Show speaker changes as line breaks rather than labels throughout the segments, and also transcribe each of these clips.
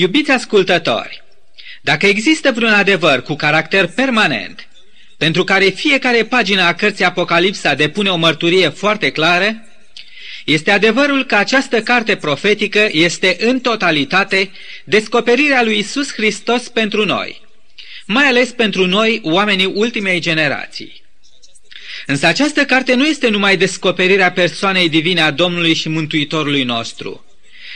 Iubiți ascultători, dacă există vreun adevăr cu caracter permanent, pentru care fiecare pagină a cărții Apocalipsa depune o mărturie foarte clară, este adevărul că această carte profetică este în totalitate descoperirea lui Isus Hristos pentru noi, mai ales pentru noi, oamenii ultimei generații. Însă această carte nu este numai descoperirea persoanei divine a Domnului și Mântuitorului nostru,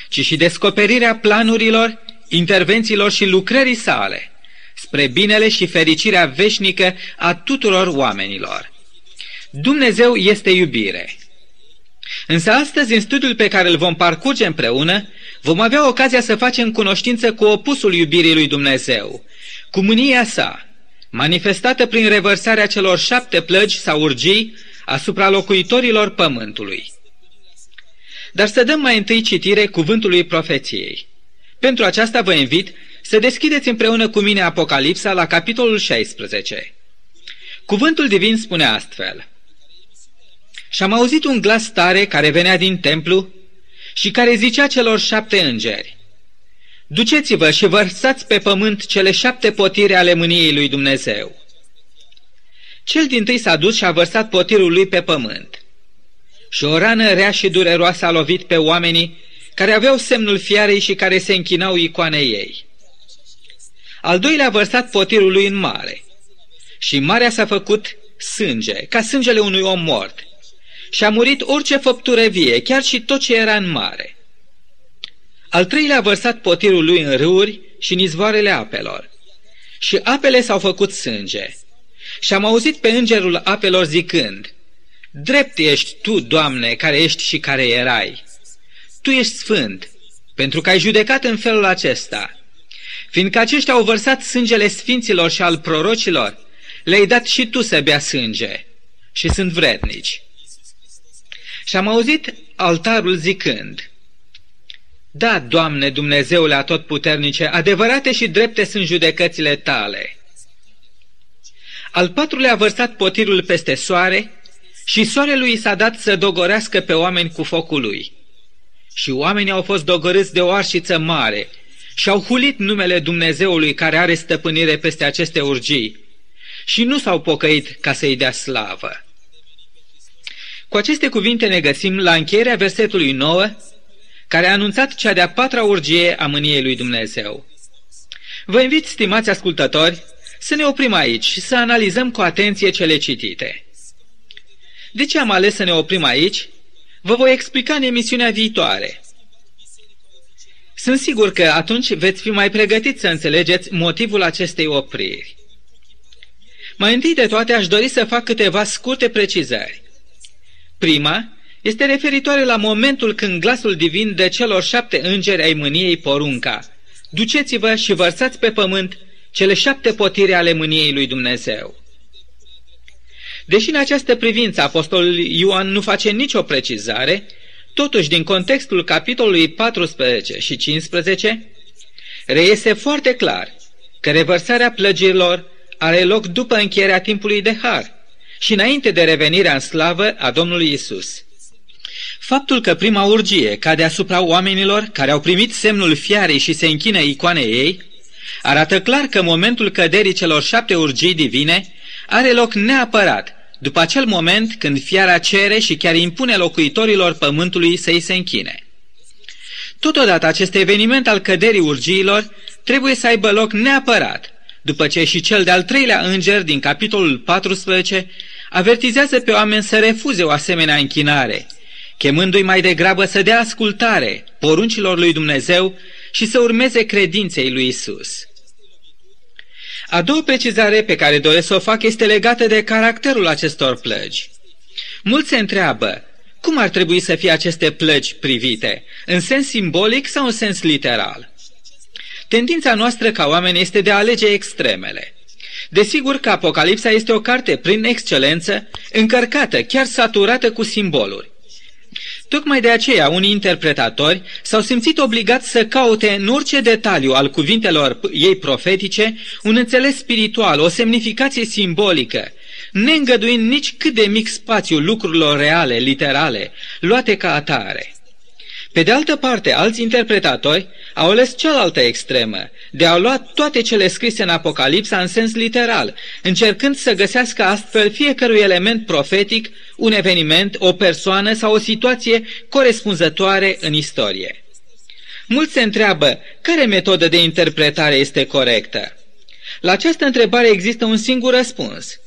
ci și descoperirea planurilor, intervențiilor și lucrării sale, spre binele și fericirea veșnică a tuturor oamenilor. Dumnezeu este iubire. Însă astăzi, în studiul pe care îl vom parcurge împreună, vom avea ocazia să facem cunoștință cu opusul iubirii lui Dumnezeu, cu mânia sa, manifestată prin revărsarea celor șapte plăgi sau urgii asupra locuitorilor pământului. Dar să dăm mai întâi citire cuvântului profeției. Pentru aceasta vă invit să deschideți împreună cu mine Apocalipsa la capitolul 16. Cuvântul divin spune astfel. Și am auzit un glas tare care venea din templu și care zicea celor șapte îngeri, Duceți-vă și vărsați pe pământ cele șapte potire ale mâniei lui Dumnezeu. Cel din tâi s-a dus și a vărsat potirul lui pe pământ. Și o rană rea și dureroasă a lovit pe oamenii care aveau semnul fiarei și care se închinau icoanei ei. Al doilea a vărsat potirul lui în mare. Și marea s-a făcut sânge, ca sângele unui om mort. Și a murit orice făptură vie, chiar și tot ce era în mare. Al treilea a vărsat potirul lui în râuri și în izvoarele apelor. Și apele s-au făcut sânge. Și am auzit pe îngerul apelor zicând, Drept ești tu, Doamne, care ești și care erai. Tu ești sfânt, pentru că ai judecat în felul acesta. Fiindcă aceștia au vărsat sângele sfinților și al prorocilor, le-ai dat și tu să bea sânge și sunt vrednici. Și am auzit altarul zicând, da, Doamne, Dumnezeule atotputernice, adevărate și drepte sunt judecățile tale. Al patrulea a vărsat potirul peste soare și soarelui s-a dat să dogorească pe oameni cu focul lui. Și oamenii au fost dogorâți de o arșiță mare și au hulit numele Dumnezeului care are stăpânire peste aceste urgii și nu s-au pocăit ca să-i dea slavă. Cu aceste cuvinte ne găsim la încheierea versetului 9, care a anunțat cea de-a patra urgie a mâniei lui Dumnezeu. Vă invit, stimați ascultători, să ne oprim aici și să analizăm cu atenție cele citite. De ce am ales să ne oprim aici? Vă voi explica în emisiunea viitoare. Sunt sigur că atunci veți fi mai pregătiți să înțelegeți motivul acestei opriri. Mai întâi de toate aș dori să fac câteva scurte precizări. Prima este referitoare la momentul când glasul divin de celor șapte îngeri ai mâniei porunca. Duceți-vă și vărsați pe pământ cele șapte potire ale mâniei lui Dumnezeu. Deși în această privință apostolul Ioan nu face nicio precizare, totuși din contextul capitolului 14 și 15, reiese foarte clar că revărsarea plăgilor are loc după încheierea timpului de har și înainte de revenirea în slavă a Domnului Isus. Faptul că prima urgie cade asupra oamenilor care au primit semnul fiarei și se închină icoanei ei, arată clar că momentul căderii celor șapte urgii divine are loc neapărat după acel moment când fiara cere și chiar impune locuitorilor pământului să-i se închine. Totodată acest eveniment al căderii urgiilor trebuie să aibă loc neapărat, după ce și cel de-al treilea înger din capitolul 14 avertizează pe oameni să refuze o asemenea închinare, chemându-i mai degrabă să dea ascultare poruncilor lui Dumnezeu și să urmeze credinței lui Isus. A doua precizare pe care doresc să o fac este legată de caracterul acestor plăgi. Mulți se întreabă, cum ar trebui să fie aceste plăgi privite, în sens simbolic sau în sens literal? Tendința noastră ca oameni este de a alege extremele. Desigur că Apocalipsa este o carte prin excelență, încărcată, chiar saturată cu simboluri. Tocmai de aceea, unii interpretatori s-au simțit obligați să caute în orice detaliu al cuvintelor ei profetice un înțeles spiritual, o semnificație simbolică, neîngăduind nici cât de mic spațiu lucrurilor reale, literale, luate ca atare. Pe de altă parte, alți interpretatori au ales cealaltă extremă, de a lua toate cele scrise în Apocalipsa în sens literal, încercând să găsească astfel fiecărui element profetic, un eveniment, o persoană sau o situație corespunzătoare în istorie. Mulți se întreabă care metodă de interpretare este corectă. La această întrebare există un singur răspuns.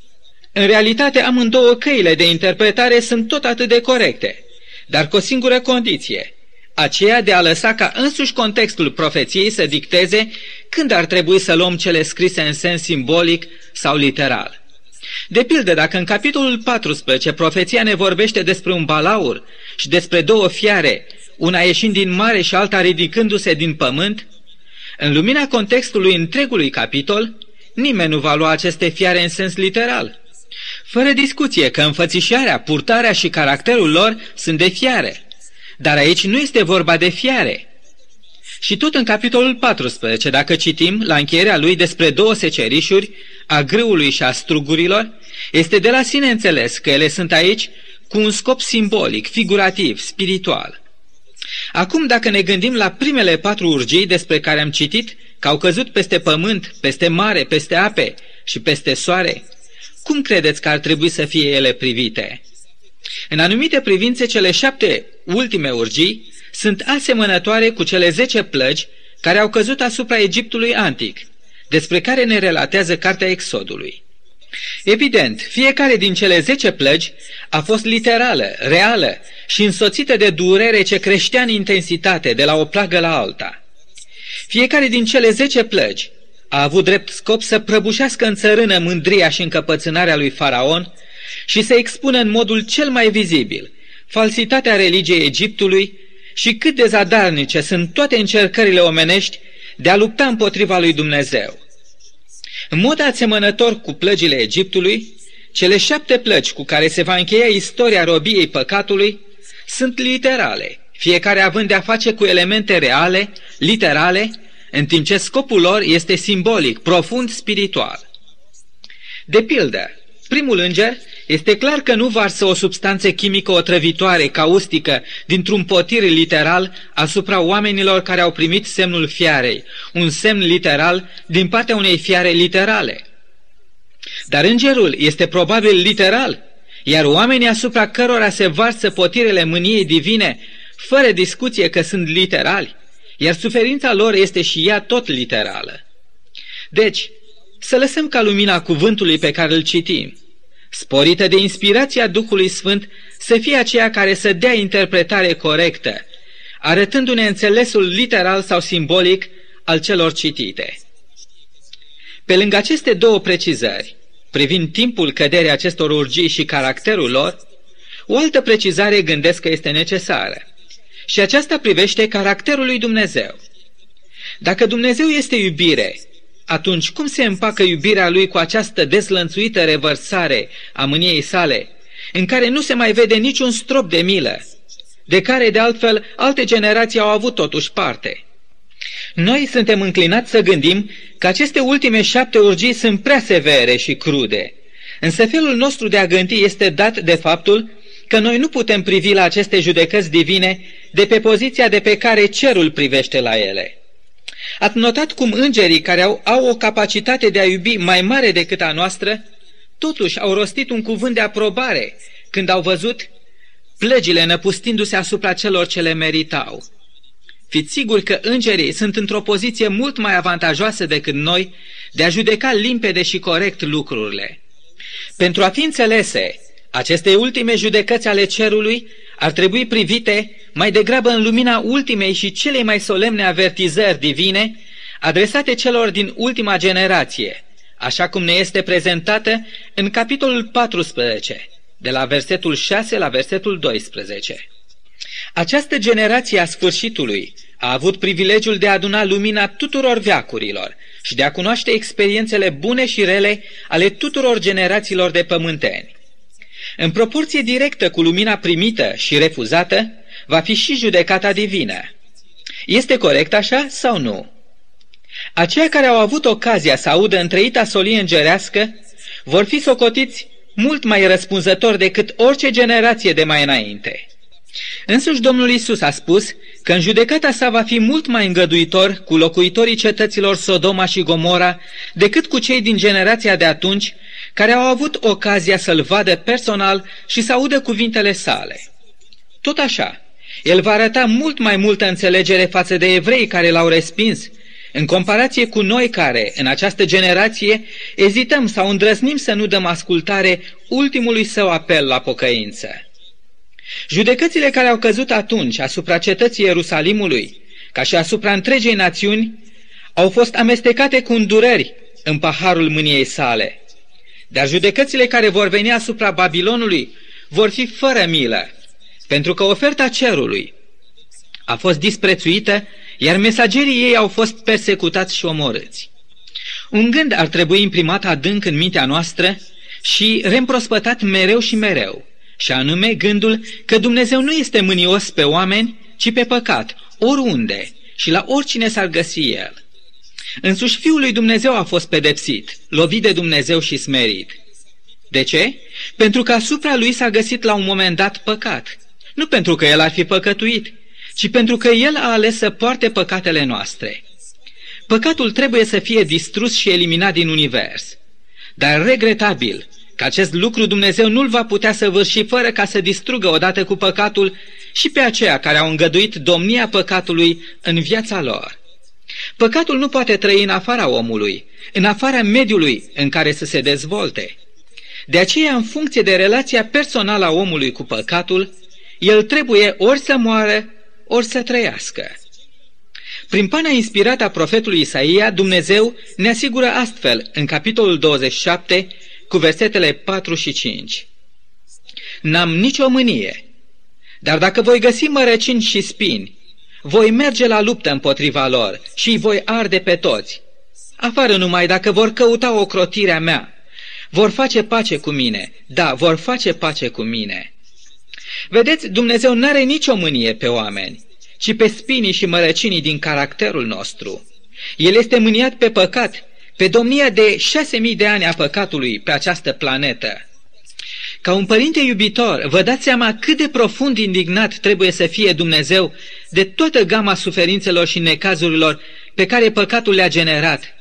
În realitate, amândouă căile de interpretare sunt tot atât de corecte, dar cu o singură condiție – aceea de a lăsa ca însuși contextul profeției să dicteze când ar trebui să luăm cele scrise în sens simbolic sau literal. De pildă, dacă în capitolul 14 profeția ne vorbește despre un balaur și despre două fiare, una ieșind din mare și alta ridicându-se din pământ, în lumina contextului întregului capitol, nimeni nu va lua aceste fiare în sens literal. Fără discuție că înfățișarea, purtarea și caracterul lor sunt de fiare – dar aici nu este vorba de fiare. Și tot în capitolul 14, dacă citim la încheierea lui despre două secerișuri, a grâului și a strugurilor, este de la sine înțeles că ele sunt aici cu un scop simbolic, figurativ, spiritual. Acum, dacă ne gândim la primele patru urgii despre care am citit, că au căzut peste pământ, peste mare, peste ape și peste soare, cum credeți că ar trebui să fie ele privite? În anumite privințe, cele șapte ultime urgii sunt asemănătoare cu cele zece plăgi care au căzut asupra Egiptului antic, despre care ne relatează cartea Exodului. Evident, fiecare din cele zece plăgi a fost literală, reală și însoțită de durere ce creștea în intensitate de la o plagă la alta. Fiecare din cele zece plăgi a avut drept scop să prăbușească în țărână mândria și încăpățânarea lui Faraon și să expună în modul cel mai vizibil falsitatea religiei Egiptului și cât de zadarnice sunt toate încercările omenești de a lupta împotriva lui Dumnezeu. În mod asemănător cu plăgile Egiptului, cele șapte plăci cu care se va încheia istoria robiei păcatului sunt literale, fiecare având de-a face cu elemente reale, literale, în timp ce scopul lor este simbolic, profund spiritual. De pildă, primul înger este clar că nu varsă o substanță chimică otrăvitoare, caustică, dintr-un potir literal asupra oamenilor care au primit semnul fiarei, un semn literal din partea unei fiare literale. Dar îngerul este probabil literal, iar oamenii asupra cărora se varsă potirele mâniei divine, fără discuție că sunt literali, iar suferința lor este și ea tot literală. Deci, să lăsăm ca lumina cuvântului pe care îl citim, sporită de inspirația Duhului Sfânt, să fie aceea care să dea interpretare corectă, arătându-ne înțelesul literal sau simbolic al celor citite. Pe lângă aceste două precizări, privind timpul căderii acestor urgii și caracterul lor, o altă precizare gândesc că este necesară. Și aceasta privește caracterul lui Dumnezeu. Dacă Dumnezeu este iubire atunci cum se împacă iubirea lui cu această dezlănțuită revărsare a mâniei sale, în care nu se mai vede niciun strop de milă, de care de altfel alte generații au avut totuși parte? Noi suntem înclinați să gândim că aceste ultime șapte urgii sunt prea severe și crude, însă felul nostru de a gândi este dat de faptul că noi nu putem privi la aceste judecăți divine de pe poziția de pe care cerul privește la ele. Ați notat cum îngerii care au, au o capacitate de a iubi mai mare decât a noastră, totuși au rostit un cuvânt de aprobare când au văzut plăgile năpustindu-se asupra celor ce le meritau. Fiți siguri că îngerii sunt într-o poziție mult mai avantajoasă decât noi de a judeca limpede și corect lucrurile. Pentru a fi înțelese, aceste ultime judecăți ale cerului ar trebui privite mai degrabă în lumina ultimei și celei mai solemne avertizări divine adresate celor din ultima generație, așa cum ne este prezentată în capitolul 14, de la versetul 6 la versetul 12. Această generație a sfârșitului a avut privilegiul de a aduna lumina tuturor veacurilor și de a cunoaște experiențele bune și rele ale tuturor generațiilor de pământeni. În proporție directă cu lumina primită și refuzată, va fi și judecata divină. Este corect așa sau nu? Aceia care au avut ocazia să audă întreita solie îngerească vor fi socotiți mult mai răspunzători decât orice generație de mai înainte. Însuși Domnul Isus a spus că în judecata sa va fi mult mai îngăduitor cu locuitorii cetăților Sodoma și Gomora decât cu cei din generația de atunci care au avut ocazia să-l vadă personal și să audă cuvintele sale. Tot așa, el va arăta mult mai multă înțelegere față de evrei care l-au respins, în comparație cu noi care, în această generație, ezităm sau îndrăznim să nu dăm ascultare ultimului său apel la pocăință. Judecățile care au căzut atunci asupra cetății Ierusalimului, ca și asupra întregei națiuni, au fost amestecate cu îndurări în paharul mâniei sale. Dar judecățile care vor veni asupra Babilonului vor fi fără milă, pentru că oferta cerului a fost disprețuită, iar mesagerii ei au fost persecutați și omorâți. Un gând ar trebui imprimat adânc în mintea noastră și reîmprospătat mereu și mereu, și anume gândul că Dumnezeu nu este mânios pe oameni, ci pe păcat, oriunde și la oricine s-ar găsi el. Însuși Fiul lui Dumnezeu a fost pedepsit, lovit de Dumnezeu și smerit. De ce? Pentru că asupra lui s-a găsit la un moment dat păcat. Nu pentru că el ar fi păcătuit, ci pentru că el a ales să poarte păcatele noastre. Păcatul trebuie să fie distrus și eliminat din univers. Dar regretabil că acest lucru Dumnezeu nu-l va putea să vârși fără ca să distrugă odată cu păcatul și pe aceia care au îngăduit domnia păcatului în viața lor. Păcatul nu poate trăi în afara omului, în afara mediului în care să se dezvolte. De aceea, în funcție de relația personală a omului cu păcatul, el trebuie ori să moară, ori să trăiască. Prin pana inspirată a profetului Isaia, Dumnezeu ne asigură astfel, în capitolul 27, cu versetele 4 și 5. N-am nicio mânie, dar dacă voi găsi mărăcini și spini, voi merge la luptă împotriva lor și îi voi arde pe toți. Afară numai dacă vor căuta o crotirea mea. Vor face pace cu mine. Da, vor face pace cu mine. Vedeți, Dumnezeu nu are nicio mânie pe oameni, ci pe spinii și mărăcinii din caracterul nostru. El este mâniat pe păcat, pe domnia de șase mii de ani a păcatului pe această planetă. Ca un părinte iubitor, vă dați seama cât de profund indignat trebuie să fie Dumnezeu de toată gama suferințelor și necazurilor pe care păcatul le-a generat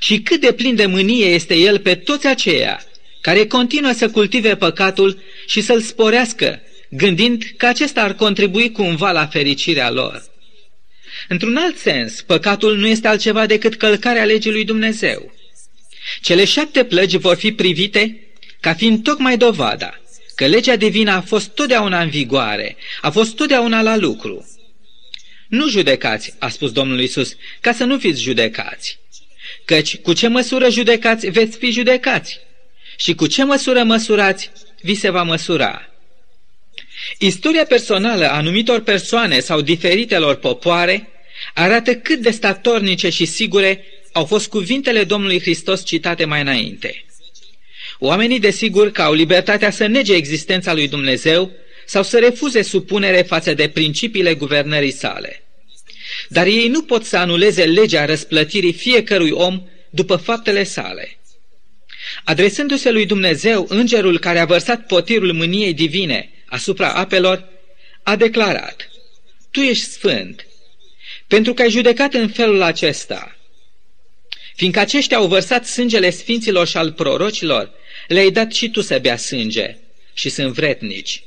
și cât de plin de mânie este El pe toți aceia care continuă să cultive păcatul și să-l sporească, gândind că acesta ar contribui cumva la fericirea lor. Într-un alt sens, păcatul nu este altceva decât călcarea legii lui Dumnezeu. Cele șapte plăgi vor fi privite ca fiind tocmai dovada că legea divină a fost totdeauna în vigoare, a fost totdeauna la lucru. Nu judecați, a spus Domnul Isus, ca să nu fiți judecați. Căci cu ce măsură judecați, veți fi judecați. Și cu ce măsură măsurați, vi se va măsura. Istoria personală a anumitor persoane sau diferitelor popoare arată cât de statornice și sigure au fost cuvintele Domnului Hristos citate mai înainte. Oamenii desigur că au libertatea să nege existența lui Dumnezeu sau să refuze supunere față de principiile guvernării sale. Dar ei nu pot să anuleze legea răsplătirii fiecărui om după faptele sale. Adresându-se lui Dumnezeu, îngerul care a vărsat potirul mâniei divine asupra apelor, a declarat, Tu ești sfânt, pentru că ai judecat în felul acesta. Fiindcă aceștia au vărsat sângele sfinților și al prorocilor, le-ai dat și tu să bea sânge și sunt vretnici.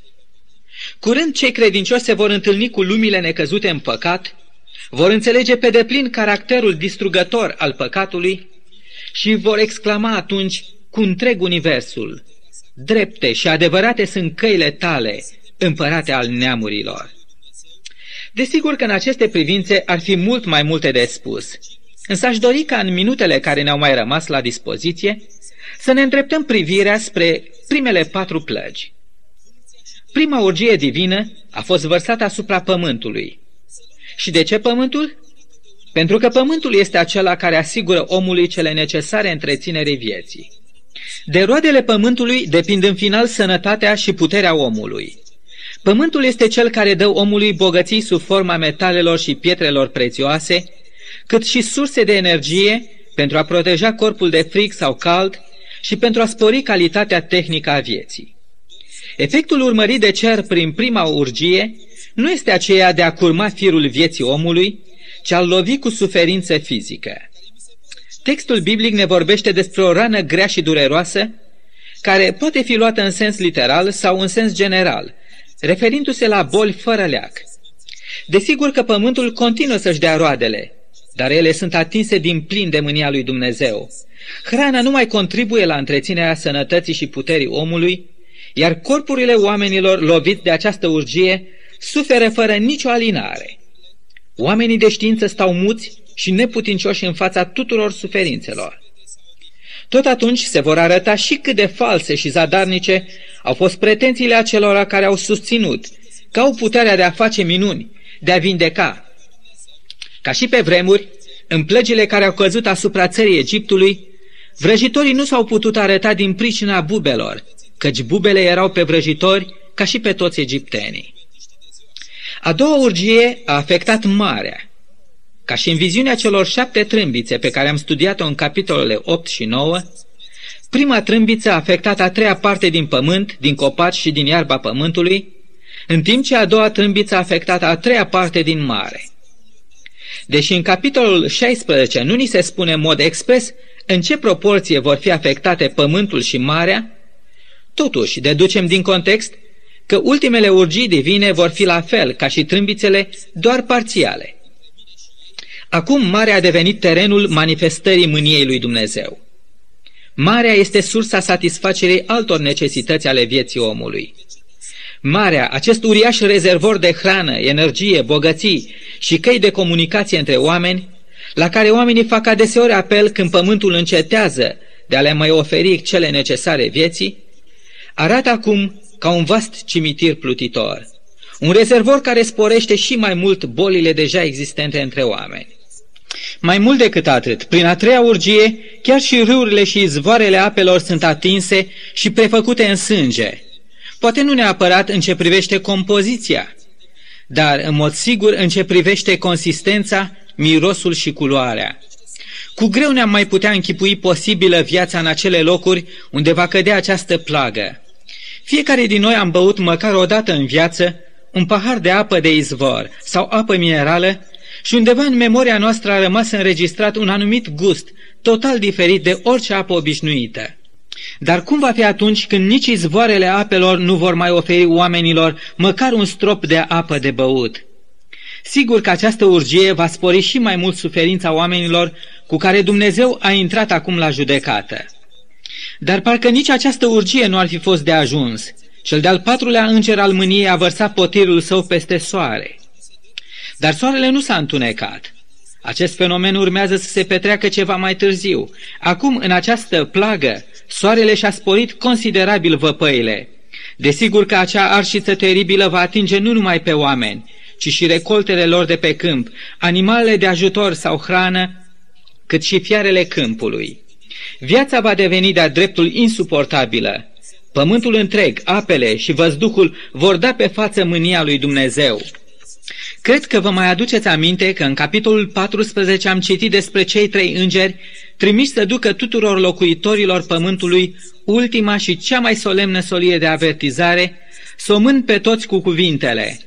Curând cei credincioși se vor întâlni cu lumile necăzute în păcat, vor înțelege pe deplin caracterul distrugător al păcatului și vor exclama atunci cu întreg universul, drepte și adevărate sunt căile tale, împărate al neamurilor. Desigur că în aceste privințe ar fi mult mai multe de spus, însă aș dori ca în minutele care ne-au mai rămas la dispoziție să ne îndreptăm privirea spre primele patru plăgi. Prima urgie divină a fost vărsată asupra pământului. Și de ce pământul? Pentru că pământul este acela care asigură omului cele necesare întreținerii vieții. De roadele pământului depind în final sănătatea și puterea omului. Pământul este cel care dă omului bogății sub forma metalelor și pietrelor prețioase, cât și surse de energie pentru a proteja corpul de frig sau cald și pentru a spori calitatea tehnică a vieții. Efectul urmărit de cer prin prima urgie nu este aceea de a curma firul vieții omului, ci a lovi cu suferință fizică. Textul biblic ne vorbește despre o rană grea și dureroasă, care poate fi luată în sens literal sau în sens general, referindu-se la boli fără leac. Desigur că pământul continuă să-și dea roadele, dar ele sunt atinse din plin de mânia lui Dumnezeu. Hrana nu mai contribuie la întreținerea sănătății și puterii omului, iar corpurile oamenilor loviți de această urgie suferă fără nicio alinare. Oamenii de știință stau muți și neputincioși în fața tuturor suferințelor. Tot atunci se vor arăta și cât de false și zadarnice au fost pretențiile acelora care au susținut că au puterea de a face minuni, de a vindeca. Ca și pe vremuri, în plăgile care au căzut asupra țării Egiptului, vrăjitorii nu s-au putut arăta din pricina bubelor, căci bubele erau pe vrăjitori ca și pe toți egiptenii. A doua urgie a afectat marea. Ca și în viziunea celor șapte trâmbițe pe care am studiat-o în capitolele 8 și 9, prima trâmbiță a afectat a treia parte din pământ, din copaci și din iarba pământului, în timp ce a doua trâmbiță a afectat a treia parte din mare. Deși în capitolul 16 nu ni se spune în mod expres în ce proporție vor fi afectate pământul și marea, totuși deducem din context că ultimele urgii divine vor fi la fel ca și trâmbițele, doar parțiale. Acum marea a devenit terenul manifestării mâniei lui Dumnezeu. Marea este sursa satisfacerii altor necesități ale vieții omului. Marea, acest uriaș rezervor de hrană, energie, bogății și căi de comunicație între oameni, la care oamenii fac adeseori apel când pământul încetează de a le mai oferi cele necesare vieții, arată acum ca un vast cimitir plutitor, un rezervor care sporește și mai mult bolile deja existente între oameni. Mai mult decât atât, prin a treia urgie, chiar și râurile și izvoarele apelor sunt atinse și prefăcute în sânge. Poate nu neapărat în ce privește compoziția, dar în mod sigur în ce privește consistența, mirosul și culoarea. Cu greu ne-am mai putea închipui posibilă viața în acele locuri unde va cădea această plagă. Fiecare din noi am băut măcar o dată în viață un pahar de apă de izvor sau apă minerală și undeva în memoria noastră a rămas înregistrat un anumit gust, total diferit de orice apă obișnuită. Dar cum va fi atunci când nici izvoarele apelor nu vor mai oferi oamenilor măcar un strop de apă de băut? Sigur că această urgie va spori și mai mult suferința oamenilor cu care Dumnezeu a intrat acum la judecată. Dar parcă nici această urgie nu ar fi fost de ajuns. Cel de-al patrulea înger al mâniei a vărsat potirul său peste soare. Dar soarele nu s-a întunecat. Acest fenomen urmează să se petreacă ceva mai târziu. Acum, în această plagă, soarele și-a sporit considerabil văpăile. Desigur că acea arșiță teribilă va atinge nu numai pe oameni, ci și recoltele lor de pe câmp, animalele de ajutor sau hrană, cât și fiarele câmpului. Viața va deveni de-a dreptul insuportabilă. Pământul întreg, apele și văzduhul vor da pe față mânia lui Dumnezeu. Cred că vă mai aduceți aminte că în capitolul 14 am citit despre cei trei îngeri trimiși să ducă tuturor locuitorilor pământului ultima și cea mai solemnă solie de avertizare, somând pe toți cu cuvintele.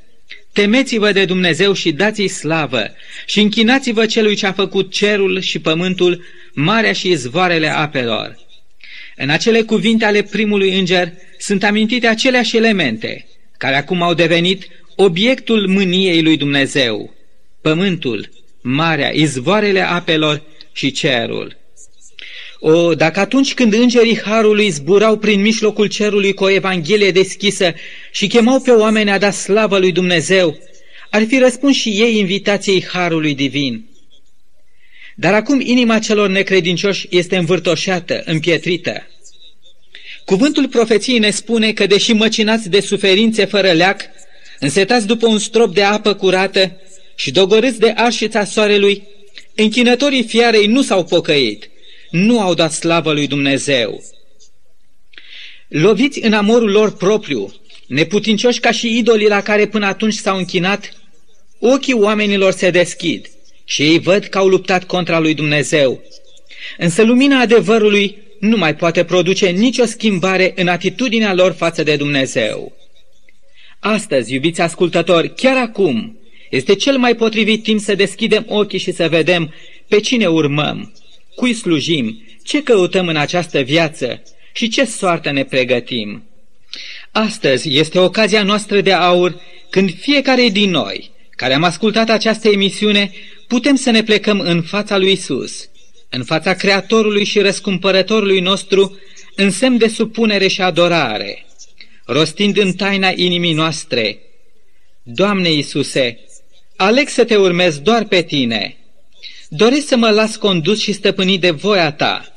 Temeți-vă de Dumnezeu și dați-i slavă și închinați-vă celui ce a făcut cerul și pământul, marea și izvoarele apelor. În acele cuvinte ale primului înger sunt amintite aceleași elemente, care acum au devenit obiectul mâniei lui Dumnezeu, pământul, marea, izvoarele apelor și cerul. O, dacă atunci când îngerii Harului zburau prin mijlocul cerului cu o evanghelie deschisă și chemau pe oameni a da slavă lui Dumnezeu, ar fi răspuns și ei invitației Harului divin. Dar acum inima celor necredincioși este învârtoșată, împietrită. Cuvântul profeției ne spune că, deși măcinați de suferințe fără leac, însetați după un strop de apă curată și dogorâți de arșița soarelui, închinătorii fiarei nu s-au pocăit, nu au dat slavă lui Dumnezeu. Loviți în amorul lor propriu, neputincioși ca și idolii la care până atunci s-au închinat, ochii oamenilor se deschid și ei văd că au luptat contra lui Dumnezeu. Însă lumina adevărului nu mai poate produce nicio schimbare în atitudinea lor față de Dumnezeu. Astăzi, iubiți ascultători, chiar acum, este cel mai potrivit timp să deschidem ochii și să vedem pe cine urmăm, cui slujim, ce căutăm în această viață și ce soartă ne pregătim. Astăzi este ocazia noastră de aur când fiecare din noi, care am ascultat această emisiune, putem să ne plecăm în fața lui Isus, în fața Creatorului și Răscumpărătorului nostru, în semn de supunere și adorare, rostind în taina inimii noastre, Doamne Iisuse, aleg să te urmez doar pe tine. Doresc să mă las condus și stăpânit de voia ta,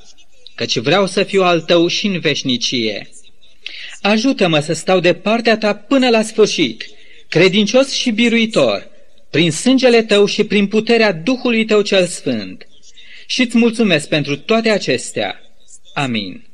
căci vreau să fiu al tău și în veșnicie. Ajută-mă să stau de partea ta până la sfârșit, credincios și biruitor, prin sângele tău și prin puterea Duhului tău cel Sfânt. Și îți mulțumesc pentru toate acestea. Amin.